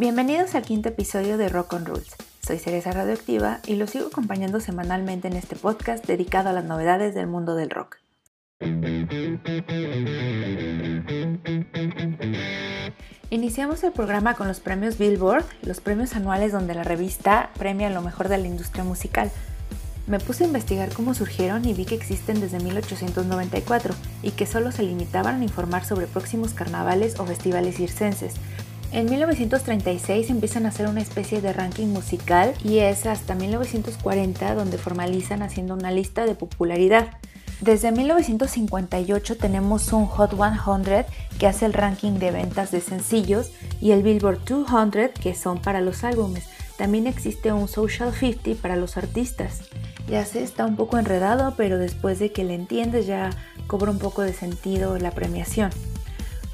Bienvenidos al quinto episodio de Rock on Rules. Soy Cereza Radioactiva y los sigo acompañando semanalmente en este podcast dedicado a las novedades del mundo del rock. Iniciamos el programa con los premios Billboard, los premios anuales donde la revista premia lo mejor de la industria musical. Me puse a investigar cómo surgieron y vi que existen desde 1894 y que solo se limitaban a informar sobre próximos carnavales o festivales circenses. En 1936 empiezan a hacer una especie de ranking musical y es hasta 1940 donde formalizan haciendo una lista de popularidad. Desde 1958 tenemos un Hot 100 que hace el ranking de ventas de sencillos y el Billboard 200 que son para los álbumes. También existe un Social 50 para los artistas. Ya sé, está un poco enredado, pero después de que le entiendes ya cobra un poco de sentido la premiación.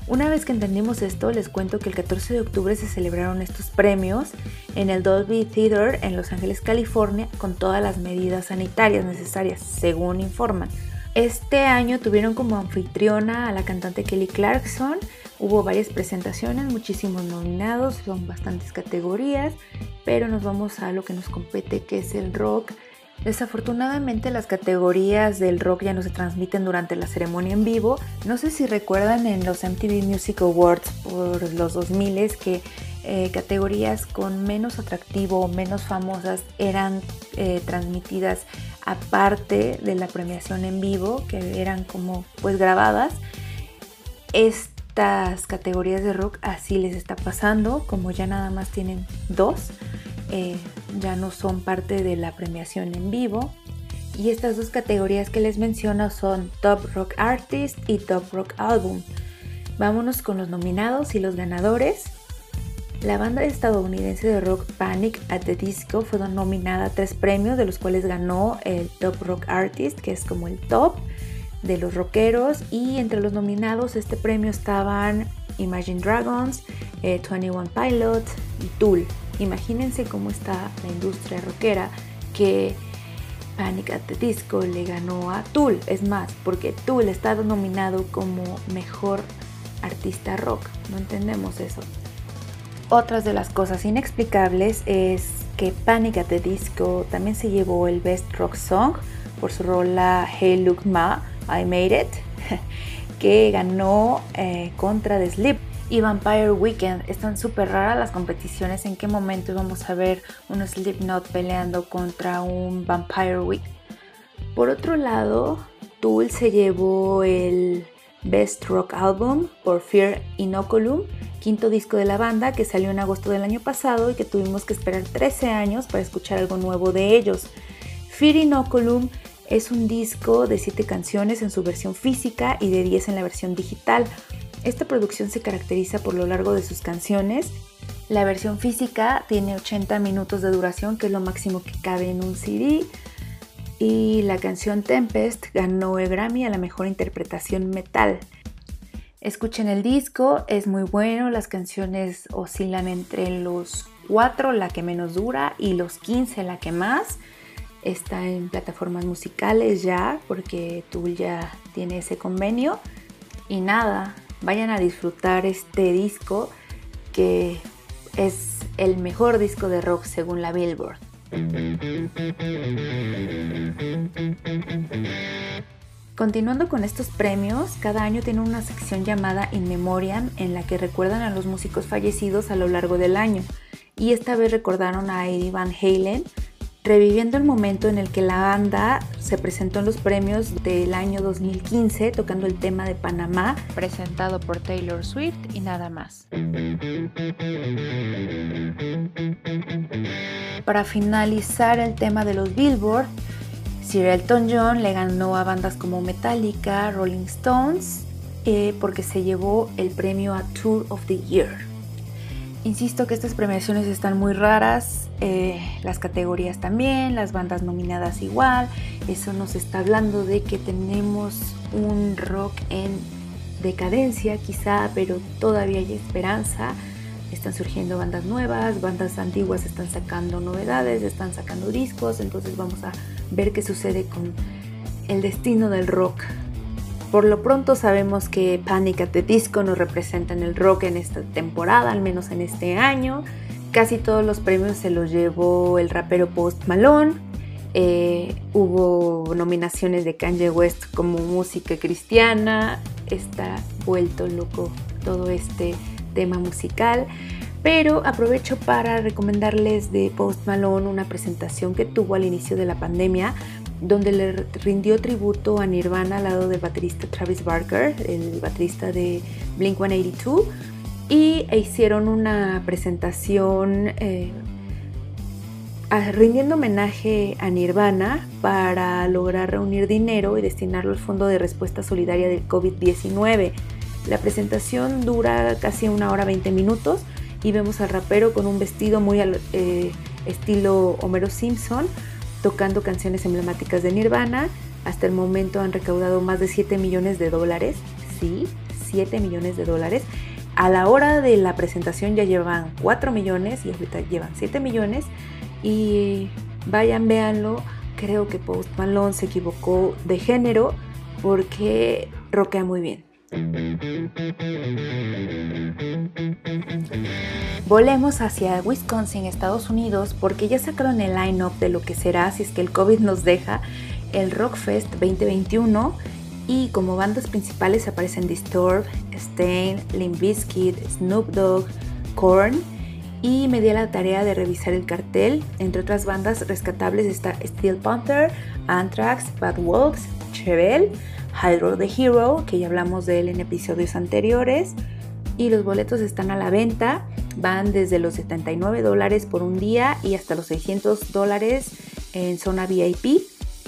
Una vez que entendimos esto, les cuento que el 14 de octubre se celebraron estos premios en el Dolby Theater en Los Ángeles, California, con todas las medidas sanitarias necesarias, según informan. Este año tuvieron como anfitriona a la cantante Kelly Clarkson. Hubo varias presentaciones, muchísimos nominados, son bastantes categorías, pero nos vamos a lo que nos compete, que es el rock. Desafortunadamente las categorías del rock ya no se transmiten durante la ceremonia en vivo. No sé si recuerdan en los MTV Music Awards por los 2000 que eh, categorías con menos atractivo o menos famosas eran eh, transmitidas aparte de la premiación en vivo, que eran como pues grabadas. Estas categorías de rock así les está pasando, como ya nada más tienen dos, eh, ya no son parte de la premiación en vivo. Y estas dos categorías que les menciono son Top Rock Artist y Top Rock Album. Vámonos con los nominados y los ganadores. La banda estadounidense de rock Panic at the Disco fue nominada a tres premios, de los cuales ganó el Top Rock Artist, que es como el top de los rockeros. Y entre los nominados este premio estaban Imagine Dragons, 21 eh, Pilots y Tool. Imagínense cómo está la industria rockera que Panic at the Disco le ganó a Tool. Es más, porque Tool está nominado como mejor artista rock. No entendemos eso. Otras de las cosas inexplicables es que Panic at the Disco también se llevó el Best Rock Song por su rola Hey Look Ma, I Made It, que ganó eh, contra The Sleep y Vampire Weekend. Están súper raras las competiciones. ¿En qué momento vamos a ver un Slipknot peleando contra un Vampire Week? Por otro lado, Tool se llevó el Best Rock Album por Fear Inoculum quinto disco de la banda que salió en agosto del año pasado y que tuvimos que esperar 13 años para escuchar algo nuevo de ellos. Fear Inoculum es un disco de 7 canciones en su versión física y de 10 en la versión digital. Esta producción se caracteriza por lo largo de sus canciones. La versión física tiene 80 minutos de duración, que es lo máximo que cabe en un CD. Y la canción Tempest ganó el Grammy a la mejor interpretación metal. Escuchen el disco, es muy bueno, las canciones oscilan entre los 4, la que menos dura, y los 15, la que más. Está en plataformas musicales ya, porque Tool ya tiene ese convenio. Y nada, vayan a disfrutar este disco que es el mejor disco de rock según la Billboard. Continuando con estos premios, cada año tiene una sección llamada In Memoriam en la que recuerdan a los músicos fallecidos a lo largo del año. Y esta vez recordaron a Eddie Van Halen, reviviendo el momento en el que la banda se presentó en los premios del año 2015 tocando el tema de Panamá, presentado por Taylor Swift y nada más. Para finalizar el tema de los Billboard, Sir Elton John le ganó a bandas como Metallica, Rolling Stones, eh, porque se llevó el premio a Tour of the Year. Insisto que estas premiaciones están muy raras, eh, las categorías también, las bandas nominadas igual. Eso nos está hablando de que tenemos un rock en decadencia quizá, pero todavía hay esperanza. Están surgiendo bandas nuevas, bandas antiguas están sacando novedades, están sacando discos, entonces vamos a ver qué sucede con el destino del rock Por lo pronto sabemos que Panic at the Disco nos representa en el rock en esta temporada, al menos en este año. Casi todos los premios se los llevó el rapero Post Malone. Eh, hubo nominaciones de Kanye West como música cristiana. Está vuelto loco todo este tema musical. Pero aprovecho para recomendarles de Post Malone una presentación que tuvo al inicio de la pandemia donde le rindió tributo a Nirvana al lado del baterista Travis Barker, el baterista de Blink 182, y hicieron una presentación eh, rindiendo homenaje a Nirvana para lograr reunir dinero y destinarlo al Fondo de Respuesta Solidaria del COVID-19. La presentación dura casi una hora 20 minutos y vemos al rapero con un vestido muy al eh, estilo Homero Simpson tocando canciones emblemáticas de Nirvana. Hasta el momento han recaudado más de 7 millones de dólares. Sí, 7 millones de dólares. A la hora de la presentación ya llevan 4 millones y ahorita llevan 7 millones. Y vayan, véanlo. Creo que Post Malone se equivocó de género porque roquea muy bien. Volemos hacia Wisconsin, Estados Unidos, porque ya sacaron el line-up de lo que será, si es que el COVID nos deja, el Rockfest 2021. Y como bandas principales aparecen Disturbed, Stain, Limp Bizkit, Snoop Dogg, Korn. Y me di la tarea de revisar el cartel. Entre otras bandas rescatables está Steel Panther, Anthrax, Bad Wolves, Chevelle, Hydro the Hero, que ya hablamos de él en episodios anteriores. Y los boletos están a la venta van desde los 79 dólares por un día y hasta los 600 dólares en zona VIP.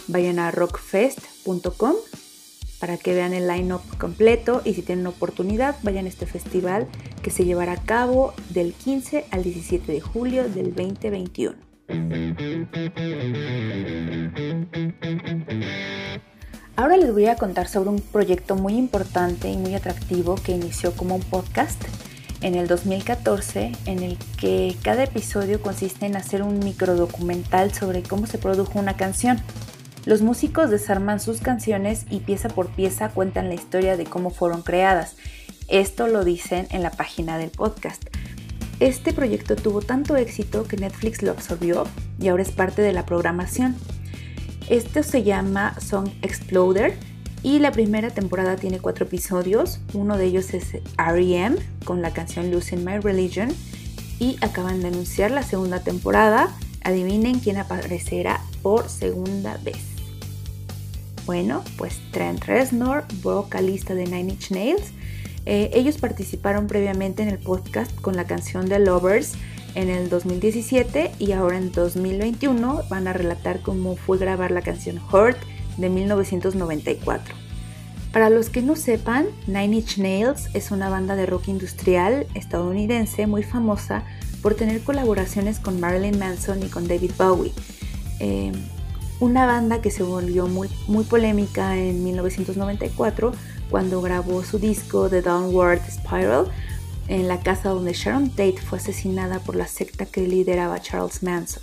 Vayan a rockfest.com para que vean el line-up completo y si tienen oportunidad vayan a este festival que se llevará a cabo del 15 al 17 de julio del 2021. Ahora les voy a contar sobre un proyecto muy importante y muy atractivo que inició como un podcast en el 2014 en el que cada episodio consiste en hacer un microdocumental sobre cómo se produjo una canción. Los músicos desarman sus canciones y pieza por pieza cuentan la historia de cómo fueron creadas. Esto lo dicen en la página del podcast. Este proyecto tuvo tanto éxito que Netflix lo absorbió y ahora es parte de la programación. Esto se llama Song Exploder y la primera temporada tiene cuatro episodios. Uno de ellos es REM con la canción Losing My Religion. Y acaban de anunciar la segunda temporada. Adivinen quién aparecerá por segunda vez. Bueno, pues Trent Reznor, vocalista de Nine Inch Nails. Eh, ellos participaron previamente en el podcast con la canción The Lovers en el 2017 y ahora en 2021 van a relatar cómo fue grabar la canción Hurt de 1994. Para los que no sepan, Nine Inch Nails es una banda de rock industrial estadounidense muy famosa por tener colaboraciones con Marilyn Manson y con David Bowie. Eh, una banda que se volvió muy, muy polémica en 1994 cuando grabó su disco The Downward Spiral en la casa donde Sharon Tate fue asesinada por la secta que lideraba Charles Manson.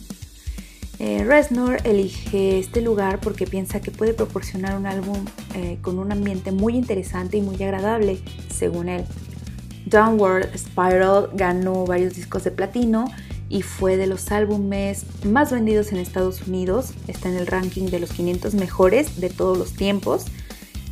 Eh, Reznor elige este lugar porque piensa que puede proporcionar un álbum eh, con un ambiente muy interesante y muy agradable, según él. Downward Spiral ganó varios discos de platino y fue de los álbumes más vendidos en Estados Unidos. Está en el ranking de los 500 mejores de todos los tiempos.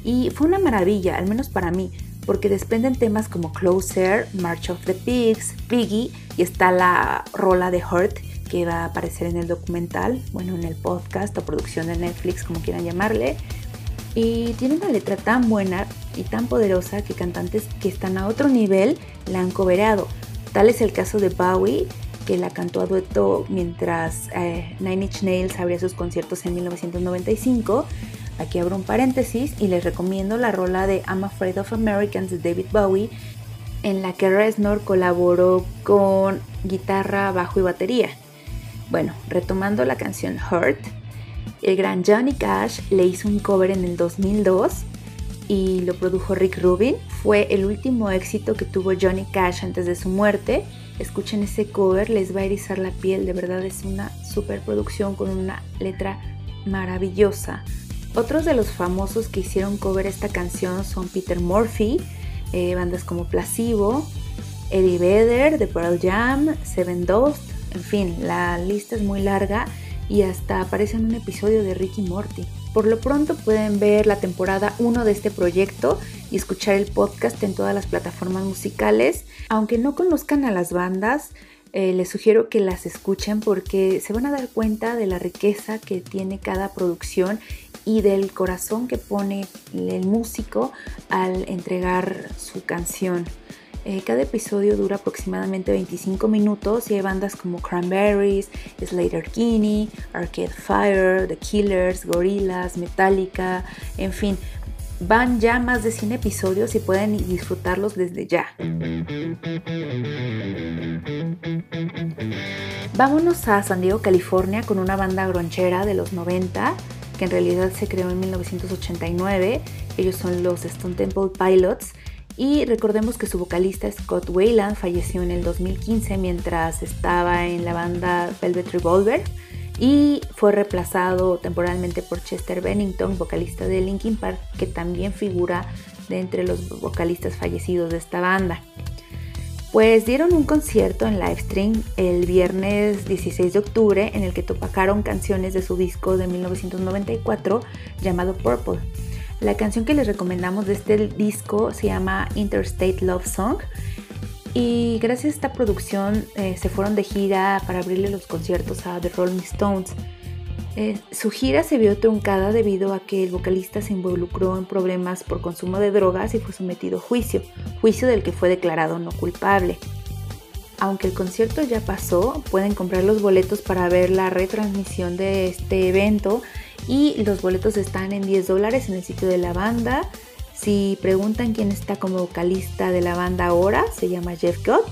Y fue una maravilla, al menos para mí, porque desprenden temas como Closer, March of the Pigs, Piggy y está la rola de Hurt que va a aparecer en el documental, bueno, en el podcast o producción de Netflix, como quieran llamarle. Y tiene una letra tan buena y tan poderosa que cantantes que están a otro nivel la han coberado. Tal es el caso de Bowie, que la cantó a dueto mientras eh, Nine Inch Nails abría sus conciertos en 1995. Aquí abro un paréntesis y les recomiendo la rola de I'm Afraid of Americans de David Bowie, en la que Reznor colaboró con guitarra, bajo y batería. Bueno, retomando la canción Hurt, el gran Johnny Cash le hizo un cover en el 2002 y lo produjo Rick Rubin. Fue el último éxito que tuvo Johnny Cash antes de su muerte. Escuchen ese cover, les va a erizar la piel, de verdad es una superproducción con una letra maravillosa. Otros de los famosos que hicieron cover esta canción son Peter Murphy, eh, bandas como Placebo, Eddie Vedder de Pearl Jam, Seven Dust, en fin, la lista es muy larga y hasta aparece en un episodio de Ricky Morty. Por lo pronto pueden ver la temporada 1 de este proyecto y escuchar el podcast en todas las plataformas musicales. Aunque no conozcan a las bandas, eh, les sugiero que las escuchen porque se van a dar cuenta de la riqueza que tiene cada producción y del corazón que pone el músico al entregar su canción. Eh, cada episodio dura aproximadamente 25 minutos y hay bandas como Cranberries, Slater Kinney, Arcade Fire, The Killers, Gorillaz, Metallica, en fin, van ya más de 100 episodios y pueden disfrutarlos desde ya. Vámonos a San Diego, California con una banda gronchera de los 90 que en realidad se creó en 1989. Ellos son los Stone Temple Pilots y recordemos que su vocalista Scott Wayland falleció en el 2015 mientras estaba en la banda Velvet Revolver y fue reemplazado temporalmente por Chester Bennington, vocalista de Linkin Park, que también figura de entre los vocalistas fallecidos de esta banda. Pues dieron un concierto en livestream el viernes 16 de octubre en el que topacaron canciones de su disco de 1994 llamado Purple. La canción que les recomendamos de este disco se llama Interstate Love Song y gracias a esta producción eh, se fueron de gira para abrirle los conciertos a The Rolling Stones. Eh, su gira se vio truncada debido a que el vocalista se involucró en problemas por consumo de drogas y fue sometido a juicio, juicio del que fue declarado no culpable. Aunque el concierto ya pasó, pueden comprar los boletos para ver la retransmisión de este evento y los boletos están en 10 dólares en el sitio de la banda. Si preguntan quién está como vocalista de la banda ahora, se llama Jeff Gott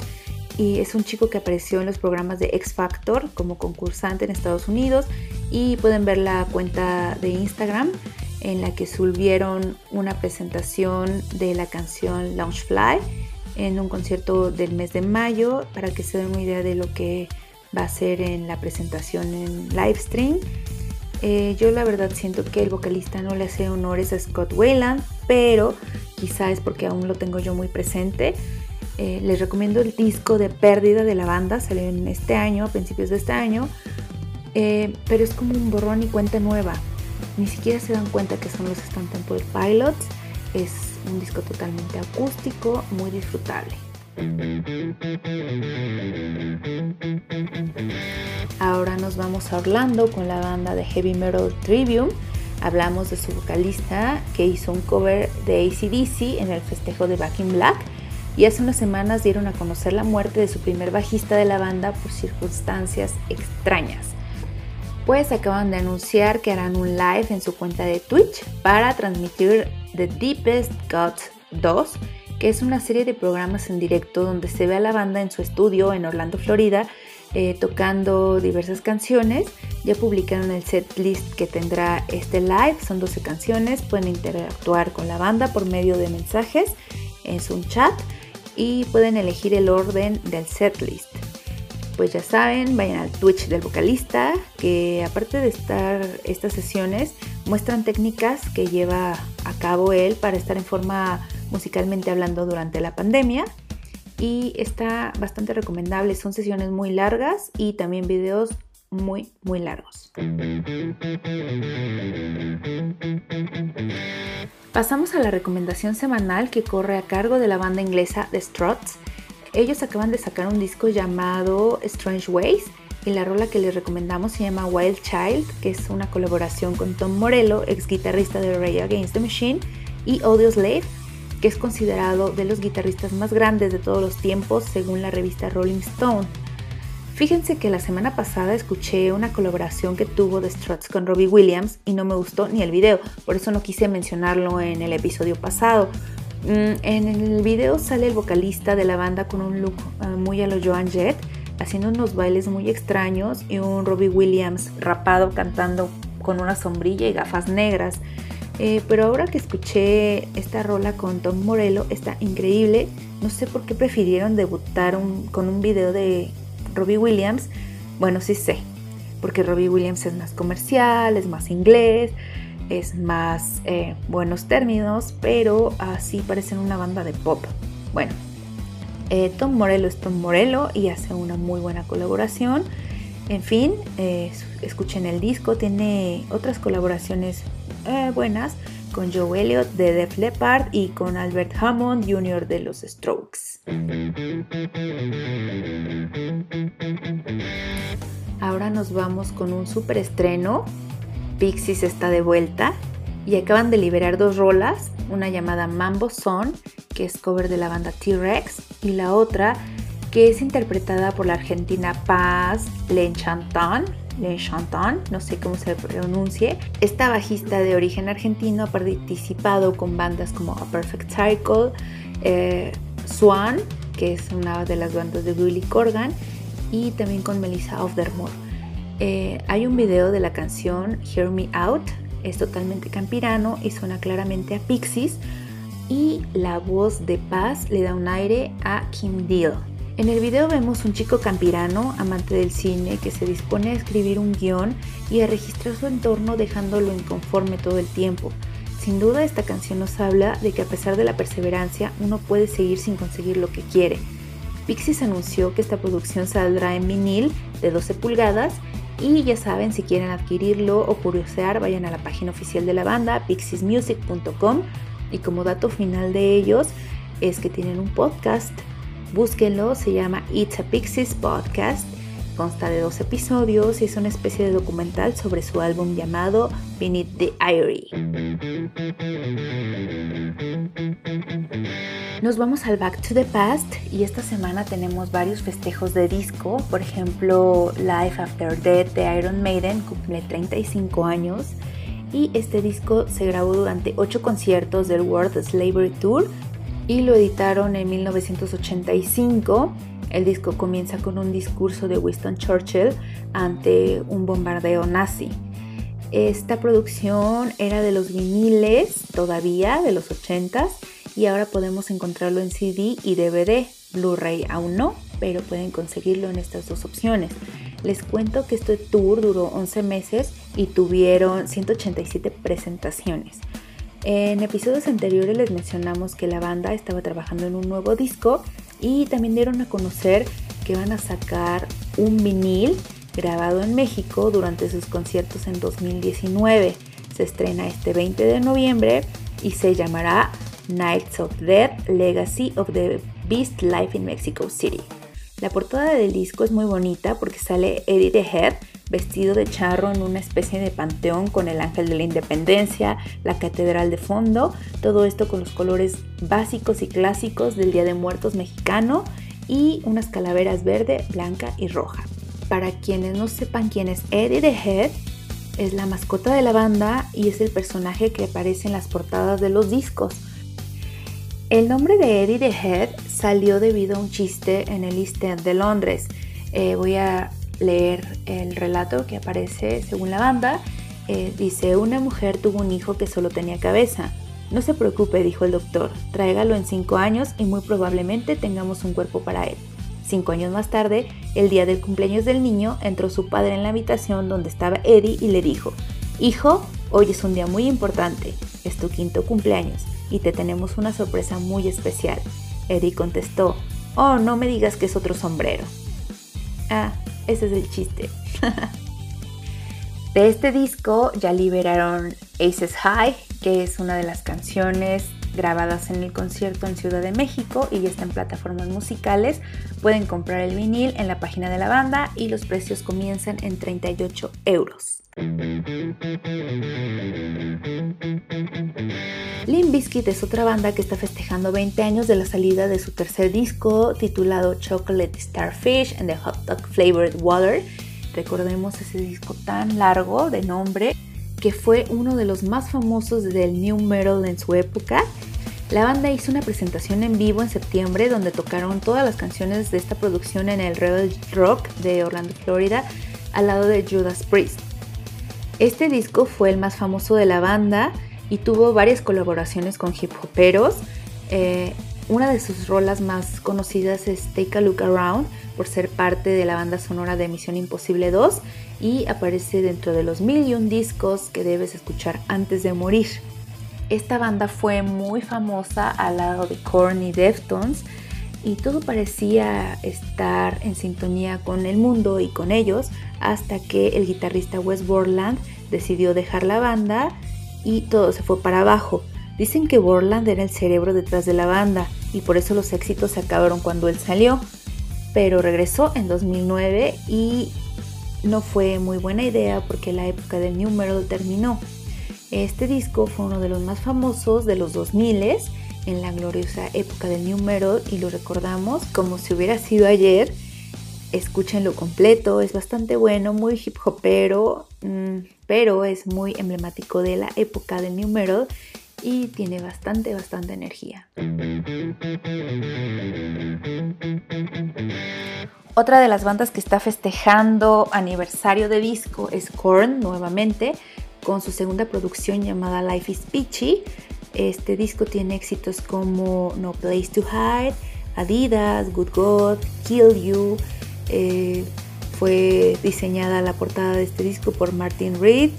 y es un chico que apareció en los programas de X Factor como concursante en Estados Unidos y pueden ver la cuenta de Instagram en la que subieron una presentación de la canción Launch Fly en un concierto del mes de mayo para que se den una idea de lo que va a ser en la presentación en live stream eh, yo la verdad siento que el vocalista no le hace honores a Scott Wayland, pero quizá es porque aún lo tengo yo muy presente. Eh, les recomiendo el disco de Pérdida de la banda, salió en este año, a principios de este año, eh, pero es como un borrón y cuenta nueva. Ni siquiera se dan cuenta que son los Stone Temple Pilots. Es un disco totalmente acústico, muy disfrutable. Ahora nos vamos a Orlando con la banda de heavy metal Trivium. Hablamos de su vocalista que hizo un cover de ACDC en el festejo de Back in Black y hace unas semanas dieron a conocer la muerte de su primer bajista de la banda por circunstancias extrañas. Pues acaban de anunciar que harán un live en su cuenta de Twitch para transmitir The Deepest Gods 2 que es una serie de programas en directo donde se ve a la banda en su estudio en Orlando, Florida, eh, tocando diversas canciones. Ya publicaron el set list que tendrá este live, son 12 canciones, pueden interactuar con la banda por medio de mensajes, es un chat y pueden elegir el orden del set list. Pues ya saben, vayan al Twitch del vocalista, que aparte de estar estas sesiones, muestran técnicas que lleva a cabo él para estar en forma musicalmente hablando durante la pandemia y está bastante recomendable. Son sesiones muy largas y también videos muy, muy largos. Pasamos a la recomendación semanal que corre a cargo de la banda inglesa The Struts. Ellos acaban de sacar un disco llamado Strange Ways y la rola que les recomendamos se llama Wild Child, que es una colaboración con Tom Morello, ex guitarrista de Ray Against the Machine, y Audio Slave, que es considerado de los guitarristas más grandes de todos los tiempos según la revista Rolling Stone. Fíjense que la semana pasada escuché una colaboración que tuvo The Struts con Robbie Williams y no me gustó ni el video, por eso no quise mencionarlo en el episodio pasado. Mm, en el video sale el vocalista de la banda con un look eh, muy a lo Joan Jett, haciendo unos bailes muy extraños y un Robbie Williams rapado cantando con una sombrilla y gafas negras. Eh, pero ahora que escuché esta rola con Tom Morello, está increíble. No sé por qué prefirieron debutar con un video de Robbie Williams. Bueno, sí sé, porque Robbie Williams es más comercial, es más inglés. Es más eh, buenos términos, pero así parecen una banda de pop. Bueno, eh, Tom Morello es Tom Morello y hace una muy buena colaboración. En fin, eh, escuchen el disco, tiene otras colaboraciones buenas con Joe Elliott de Def Leppard y con Albert Hammond Jr. de los Strokes. Ahora nos vamos con un super estreno. Pixies está de vuelta y acaban de liberar dos rolas, una llamada Mambo Son, que es cover de la banda T-Rex, y la otra que es interpretada por la argentina Paz Lenchantan, Lenchantan, no sé cómo se pronuncie. Esta bajista de origen argentino ha participado con bandas como A Perfect Cycle, eh, Swan, que es una de las bandas de Billy Corgan, y también con Melissa Ofdermore. Eh, hay un video de la canción Hear Me Out, es totalmente campirano y suena claramente a Pixies, y la voz de Paz le da un aire a Kim Deal. En el video vemos un chico campirano, amante del cine, que se dispone a escribir un guion y a registrar su entorno dejándolo inconforme todo el tiempo. Sin duda esta canción nos habla de que a pesar de la perseverancia uno puede seguir sin conseguir lo que quiere. Pixies anunció que esta producción saldrá en vinil de 12 pulgadas y ya saben, si quieren adquirirlo o curiosear, vayan a la página oficial de la banda, pixiesmusic.com y como dato final de ellos es que tienen un podcast Búsquenlo, se llama It's a Pixies Podcast. Consta de dos episodios y es una especie de documental sobre su álbum llamado Beneath the Irie. Nos vamos al Back to the Past y esta semana tenemos varios festejos de disco. Por ejemplo, Life After Death de Iron Maiden cumple 35 años y este disco se grabó durante 8 conciertos del World Slavery Tour y lo editaron en 1985. El disco comienza con un discurso de Winston Churchill ante un bombardeo nazi. Esta producción era de los viniles todavía, de los 80s, y ahora podemos encontrarlo en CD y DVD. Blu-ray aún no, pero pueden conseguirlo en estas dos opciones. Les cuento que este tour duró 11 meses y tuvieron 187 presentaciones. En episodios anteriores les mencionamos que la banda estaba trabajando en un nuevo disco y también dieron a conocer que van a sacar un vinil grabado en México durante sus conciertos en 2019. Se estrena este 20 de noviembre y se llamará Nights of Death Legacy of the Beast Life in Mexico City. La portada del disco es muy bonita porque sale Eddie the Head vestido de charro en una especie de panteón con el ángel de la independencia, la catedral de fondo, todo esto con los colores básicos y clásicos del Día de Muertos mexicano y unas calaveras verde, blanca y roja. Para quienes no sepan quién es Eddie the Head, es la mascota de la banda y es el personaje que aparece en las portadas de los discos. El nombre de Eddie the Head salió debido a un chiste en el East End de Londres. Eh, voy a leer el relato que aparece según la banda. Eh, dice, una mujer tuvo un hijo que solo tenía cabeza. No se preocupe, dijo el doctor, tráigalo en cinco años y muy probablemente tengamos un cuerpo para él. Cinco años más tarde, el día del cumpleaños del niño, entró su padre en la habitación donde estaba Eddie y le dijo, Hijo, hoy es un día muy importante, es tu quinto cumpleaños y te tenemos una sorpresa muy especial. Eddie contestó, Oh, no me digas que es otro sombrero. Ah, ese es el chiste. de este disco ya liberaron Aces High, que es una de las canciones grabadas en el concierto en Ciudad de México y ya está en plataformas musicales. Pueden comprar el vinil en la página de la banda y los precios comienzan en 38 euros. Limp Bizkit es otra banda que está festejando 20 años de la salida de su tercer disco titulado Chocolate Starfish and the Hot Dog Flavored Water. Recordemos ese disco tan largo de nombre que fue uno de los más famosos del new metal en su época. La banda hizo una presentación en vivo en septiembre donde tocaron todas las canciones de esta producción en el Rebel Rock de Orlando, Florida, al lado de Judas Priest. Este disco fue el más famoso de la banda y tuvo varias colaboraciones con hip hoperos. Eh, una de sus rolas más conocidas es Take a Look Around por ser parte de la banda sonora de Misión Imposible 2 y aparece dentro de los mil y un discos que debes escuchar antes de morir. Esta banda fue muy famosa al lado de Korn y Deftones y todo parecía estar en sintonía con el mundo y con ellos hasta que el guitarrista Wes Borland decidió dejar la banda y todo se fue para abajo. Dicen que Borland era el cerebro detrás de la banda y por eso los éxitos se acabaron cuando él salió, pero regresó en 2009 y no fue muy buena idea porque la época del New Metal terminó. Este disco fue uno de los más famosos de los 2000 en la gloriosa época del New Metal y lo recordamos como si hubiera sido ayer. Escúchenlo completo, es bastante bueno, muy hip hopero, mm, pero es muy emblemático de la época del New Metal y tiene bastante, bastante energía. Otra de las bandas que está festejando aniversario de disco es Korn nuevamente con su segunda producción llamada Life is Peachy. Este disco tiene éxitos como No Place to Hide, Adidas, Good God, Kill You. Eh, fue diseñada la portada de este disco por Martin Reed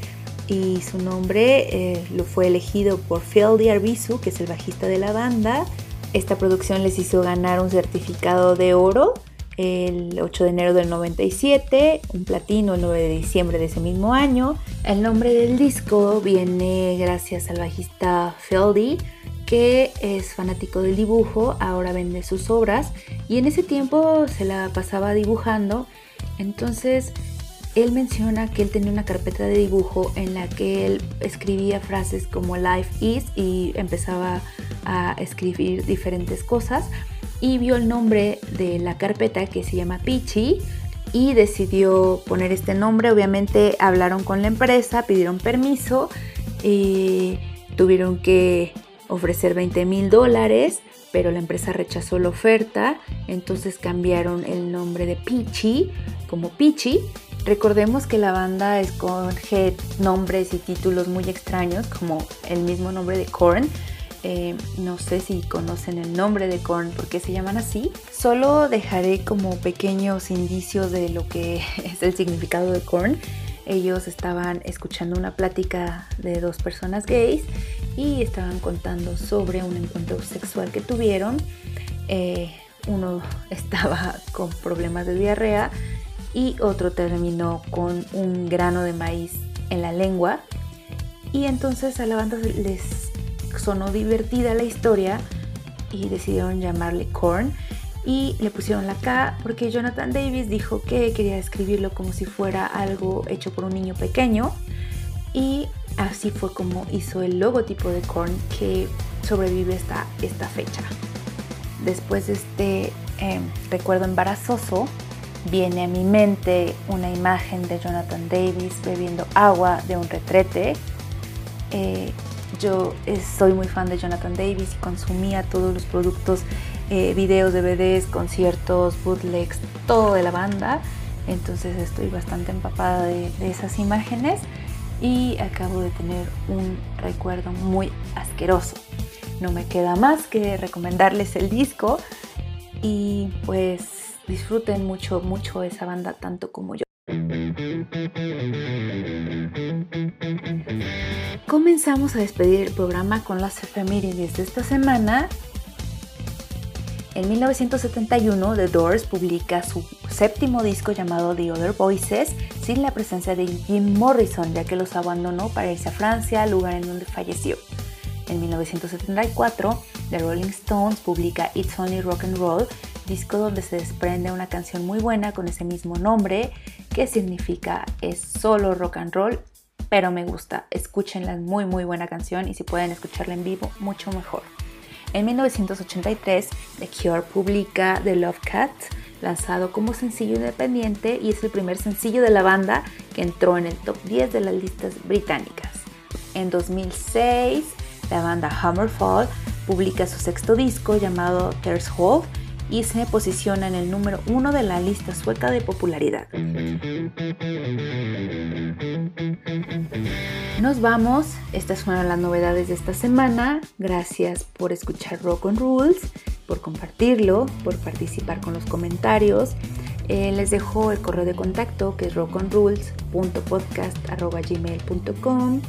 y su nombre eh, lo fue elegido por Phil Arbizu, que es el bajista de la banda. Esta producción les hizo ganar un certificado de oro el 8 de enero del 97, un platino el 9 de diciembre de ese mismo año. El nombre del disco viene gracias al bajista Feldy, que es fanático del dibujo, ahora vende sus obras y en ese tiempo se la pasaba dibujando. Entonces él menciona que él tenía una carpeta de dibujo en la que él escribía frases como life is y empezaba a escribir diferentes cosas y vio el nombre de la carpeta que se llama Pichi y decidió poner este nombre. Obviamente hablaron con la empresa, pidieron permiso y tuvieron que ofrecer 20 mil dólares, pero la empresa rechazó la oferta, entonces cambiaron el nombre de Pichi como Pichi. Recordemos que la banda escoge nombres y títulos muy extraños, como el mismo nombre de Korn, eh, no sé si conocen el nombre de Korn, porque se llaman así. Solo dejaré como pequeños indicios de lo que es el significado de Korn. Ellos estaban escuchando una plática de dos personas gays y estaban contando sobre un encuentro sexual que tuvieron. Eh, uno estaba con problemas de diarrea y otro terminó con un grano de maíz en la lengua. Y entonces a la banda les sonó divertida la historia y decidieron llamarle Korn y le pusieron la K porque Jonathan Davis dijo que quería escribirlo como si fuera algo hecho por un niño pequeño y así fue como hizo el logotipo de Korn que sobrevive hasta esta fecha. Después de este em, recuerdo embarazoso, viene a mi mente una imagen de Jonathan Davis bebiendo agua de un retrete. Eh, yo eh, soy muy fan de Jonathan Davis y consumía todos los productos, eh, videos, DVDs, conciertos, bootlegs, todo de la banda. Entonces estoy bastante empapada de, de esas imágenes y acabo de tener un recuerdo muy asqueroso. No me queda más que recomendarles el disco y pues disfruten mucho, mucho esa banda tanto como yo. Comenzamos a despedir el programa con las efemérides de esta semana. En 1971, The Doors publica su séptimo disco llamado The Other Voices sin la presencia de Jim Morrison, ya que los abandonó para irse a Francia, lugar en donde falleció. En 1974, The Rolling Stones publica It's Only Rock and Roll, disco donde se desprende una canción muy buena con ese mismo nombre, que significa es solo rock and roll pero me gusta. Escúchenla, es muy muy buena canción y si pueden escucharla en vivo, mucho mejor. En 1983, The Cure publica The Love Cat, lanzado como sencillo independiente y es el primer sencillo de la banda que entró en el top 10 de las listas británicas. En 2006, la banda Hammerfall publica su sexto disco llamado There's Hope y se posiciona en el número uno de la lista sueca de popularidad. Nos vamos, estas fueron las novedades de esta semana. Gracias por escuchar Rock on Rules, por compartirlo, por participar con los comentarios. Eh, les dejo el correo de contacto que es rockonrules.podcast.gmail.com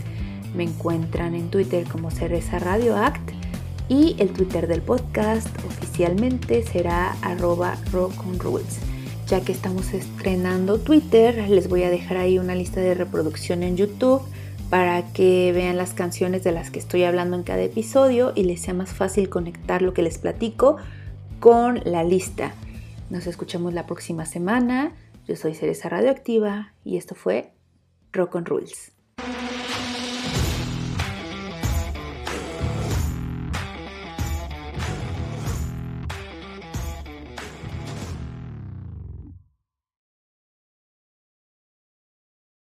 Me encuentran en Twitter como Cereza Radio Act y el Twitter del podcast oficialmente será arroba rockonrules. Ya que estamos estrenando Twitter, les voy a dejar ahí una lista de reproducción en YouTube para que vean las canciones de las que estoy hablando en cada episodio y les sea más fácil conectar lo que les platico con la lista. Nos escuchamos la próxima semana. Yo soy Cereza Radioactiva y esto fue Rock on Rules.